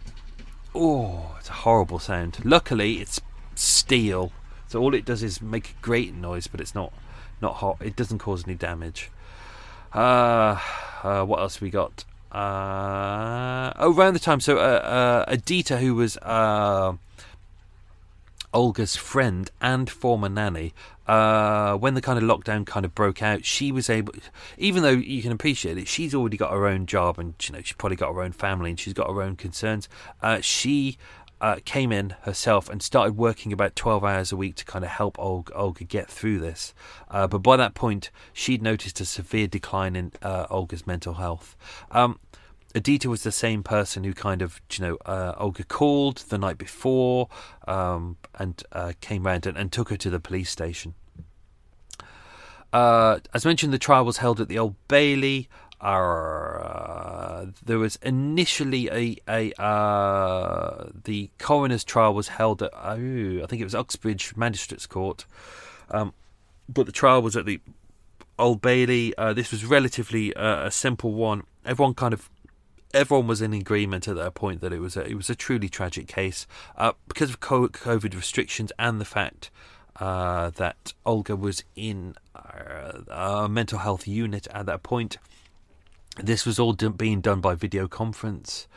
oh, it's a horrible sound. Luckily, it's steel, so all it does is make a great noise, but it's not not hot. It doesn't cause any damage. Uh, uh, what else we got? Uh, oh, around the time, so uh, uh, Adita, who was uh, Olga's friend and former nanny, uh, when the kind of lockdown kind of broke out, she was able, even though you can appreciate it, she's already got her own job and you know she's probably got her own family and she's got her own concerns. Uh, she uh, came in herself and started working about 12 hours a week to kind of help Olga, Olga get through this. Uh, but by that point, she'd noticed a severe decline in uh, Olga's mental health. Um, Adita was the same person who kind of, you know, uh, Olga called the night before um, and uh, came round and, and, took her to the police station. Uh, as mentioned, the trial was held at the Old Bailey. Uh, there was initially a a uh, the coroner's trial was held at oh, I think it was Uxbridge Magistrates Court, um, but the trial was at the Old Bailey. Uh, this was relatively a simple one. Everyone kind of everyone was in agreement at that point that it was a, it was a truly tragic case uh, because of COVID restrictions and the fact uh, that Olga was in uh, a mental health unit at that point. This was all do- being done by video conference.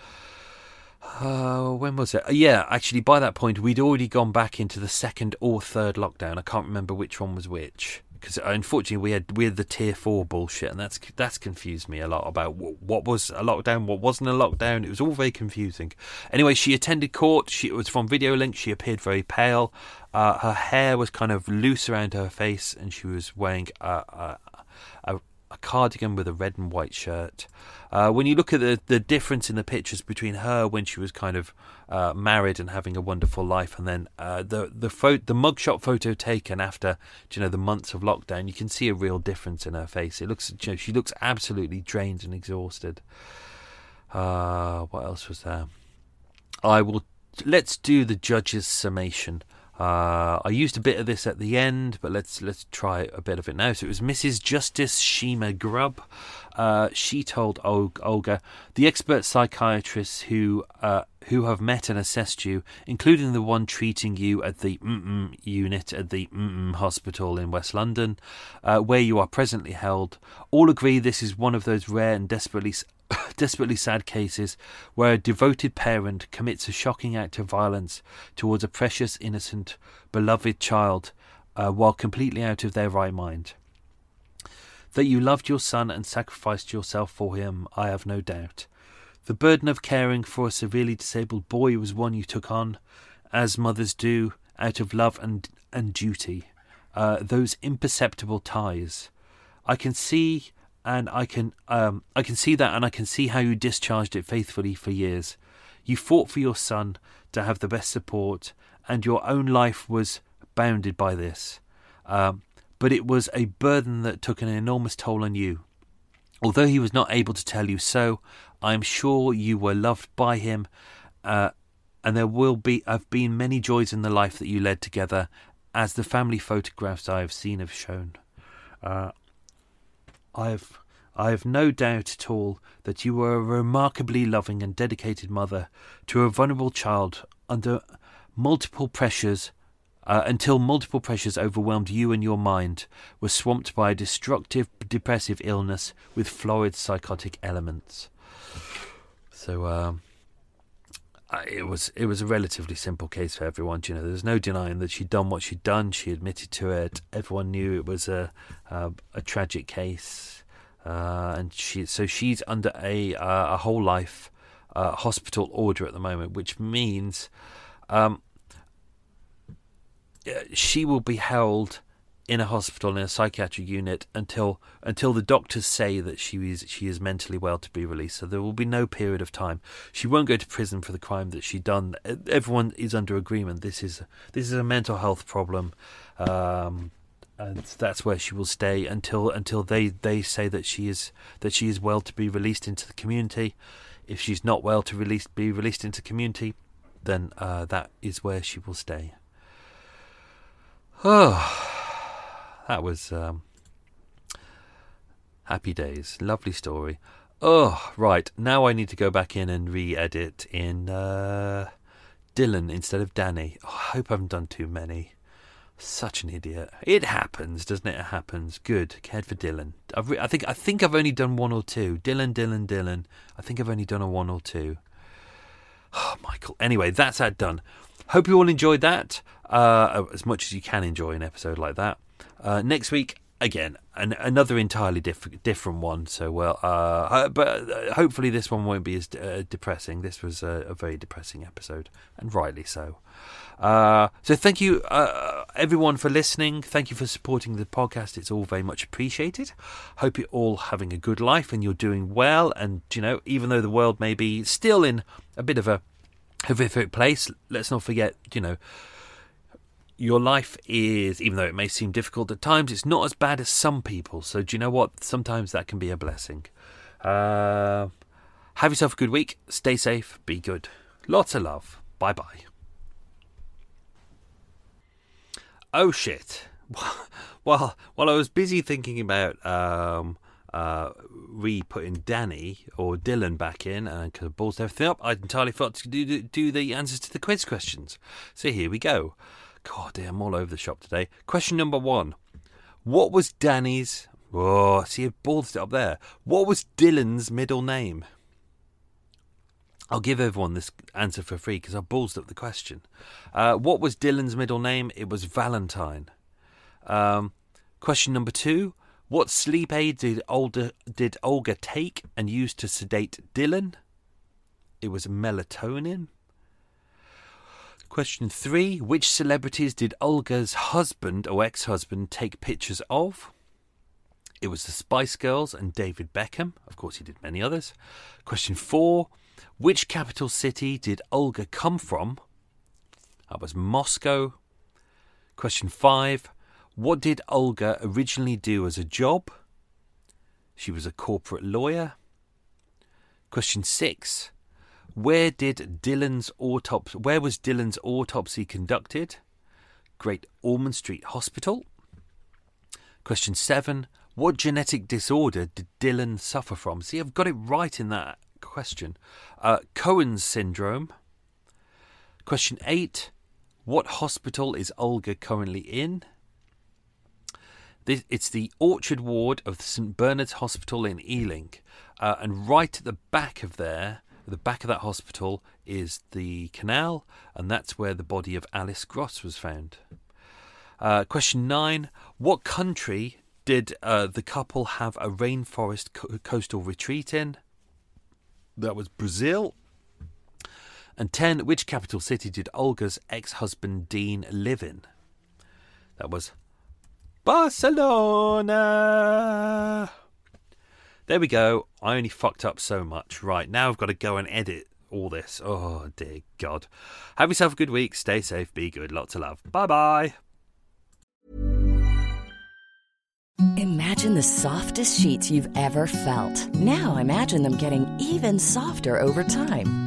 Uh, when was it? Uh, yeah, actually, by that point, we'd already gone back into the second or third lockdown. I can't remember which one was which because unfortunately we had we had the tier four bullshit, and that's that's confused me a lot about what, what, was a lockdown, what wasn't a lockdown. It was all very confusing. Anyway, she attended court. She was from video link. She appeared very pale. Uh, her hair was kind of loose around her face, and she was wearing a, a, a, a cardigan with a red and white shirt. Uh, when you look at the the difference in the pictures between her when she was kind of uh, married and having a wonderful life, and then uh, the the pho- the mugshot photo taken after you know the months of lockdown, you can see a real difference in her face. It looks you know, she looks absolutely drained and exhausted. Uh, what else was there? I will. Let's do the judge's summation. Uh, I used a bit of this at the end, but let's let's try a bit of it now. So it was Mrs. Justice Cheema-Grubb. Uh, she told Olga, the expert psychiatrists who uh, who have met and assessed you, including the one treating you at the mm unit at the mm hospital in West London, uh, where you are presently held, all agree this is one of those rare and desperately desperately sad cases where a devoted parent commits a shocking act of violence towards a precious, innocent, beloved child uh, while completely out of their right mind. That you loved your son and sacrificed yourself for him, I have no doubt. The burden of caring for a severely disabled boy was one you took on, as mothers do, out of love and, and duty. Uh, those imperceptible ties. I can see and I can um, I can see that, and I can see how you discharged it faithfully for years. You fought for your son to have the best support, and your own life was bounded by this. Um, but it was a burden that took an enormous toll on you. Although he was not able to tell you so, I am sure you were loved by him, uh, and there will be have been many joys in the life that you led together, as the family photographs I have seen have shown. Uh, I have I have no doubt at all that you were a remarkably loving and dedicated mother to a vulnerable child under multiple pressures uh, until multiple pressures overwhelmed you and your mind were swamped by a destructive depressive illness with florid psychotic elements. So um, it was it was a relatively simple case for everyone. You know, there's no denying that she'd done what she'd done. She admitted to it. Everyone knew it was a a, a tragic case, uh, and she so she's under a uh, a whole life uh, hospital order at the moment, which means um, she will be held in a hospital in a psychiatric unit until until the doctors say that she is she is mentally well to be released. So there will be no period of time. She won't go to prison for the crime that she done. Everyone is under agreement. This is this is a mental health problem, um, and that's where she will stay until until they, they say that she is that she is well to be released into the community. If she's not well to release be released into the community, then uh, that is where she will stay. Oh that was um, happy days. Lovely story. Oh, right. Now I need to go back in and re edit in uh, Dylan instead of Danny. Oh, I hope I haven't done too many. Such an idiot. It happens, doesn't it? It happens. Good. Cared for Dylan. Re- I think I think I've only done one or two. Dylan, Dylan, Dylan. I think I've only done a one or two. Oh, Michael. Anyway, that's that done. Hope you all enjoyed that uh, as much as you can enjoy an episode like that. Uh, next week, again, an, another entirely diff- different one. So, well, uh, but uh, hopefully this one won't be as uh, depressing. This was a, a, very depressing episode, and rightly so. Uh, so, thank you, uh, everyone, for listening. Thank you for supporting the podcast. It's all very much appreciated. Hope you're all having a good life and you're doing well. And, you know, even though the world may be still in a bit of a horrific place, let's not forget, you know, your life is, even though it may seem difficult at times, it's not as bad as some people. So, do you know what? Sometimes that can be a blessing. Uh, have yourself a good week. Stay safe. Be good. Lots of love. Bye bye. Oh shit. Well, while I was busy thinking about um, uh, re putting Danny or Dylan back in and could have ballsed everything up, I entirely forgot to do, do the answers to the quiz questions. So here we go. God damn, I'm all over the shop today. Question number one. What was Danny's. Oh, see, it balls it up there. What was Dylan's middle name? I'll give everyone this answer for free because I ballsed up the question. Uh, what was Dylan's middle name? It was Valentine. Um, question number two. What sleep aid did Olga, did Olga take and use to sedate Dylan? It was melatonin. Question three Which celebrities did Olga's husband or ex husband take pictures of? It was the Spice Girls and David Beckham. Of course, he did many others. Question four Which capital city did Olga come from? That was Moscow. Question five What did Olga originally do as a job? She was a corporate lawyer. Question six where did Dylan's autopsy? Where was Dylan's autopsy conducted? Great Ormond Street Hospital. Question seven: What genetic disorder did Dylan suffer from? See, I've got it right in that question. Uh, Cohen's syndrome. Question eight: What hospital is Olga currently in? It's the Orchard Ward of St Bernard's Hospital in Ealing, uh, and right at the back of there at the back of that hospital is the canal, and that's where the body of Alice Gross was found. Uh, question nine What country did uh, the couple have a rainforest co- coastal retreat in? That was Brazil. And 10. Which capital city did Olga's ex husband Dean live in? That was Barcelona. There we go. I only fucked up so much. Right, now I've got to go and edit all this. Oh, dear God. Have yourself a good week. Stay safe. Be good. Lots of love. Bye bye. Imagine the softest sheets you've ever felt. Now imagine them getting even softer over time.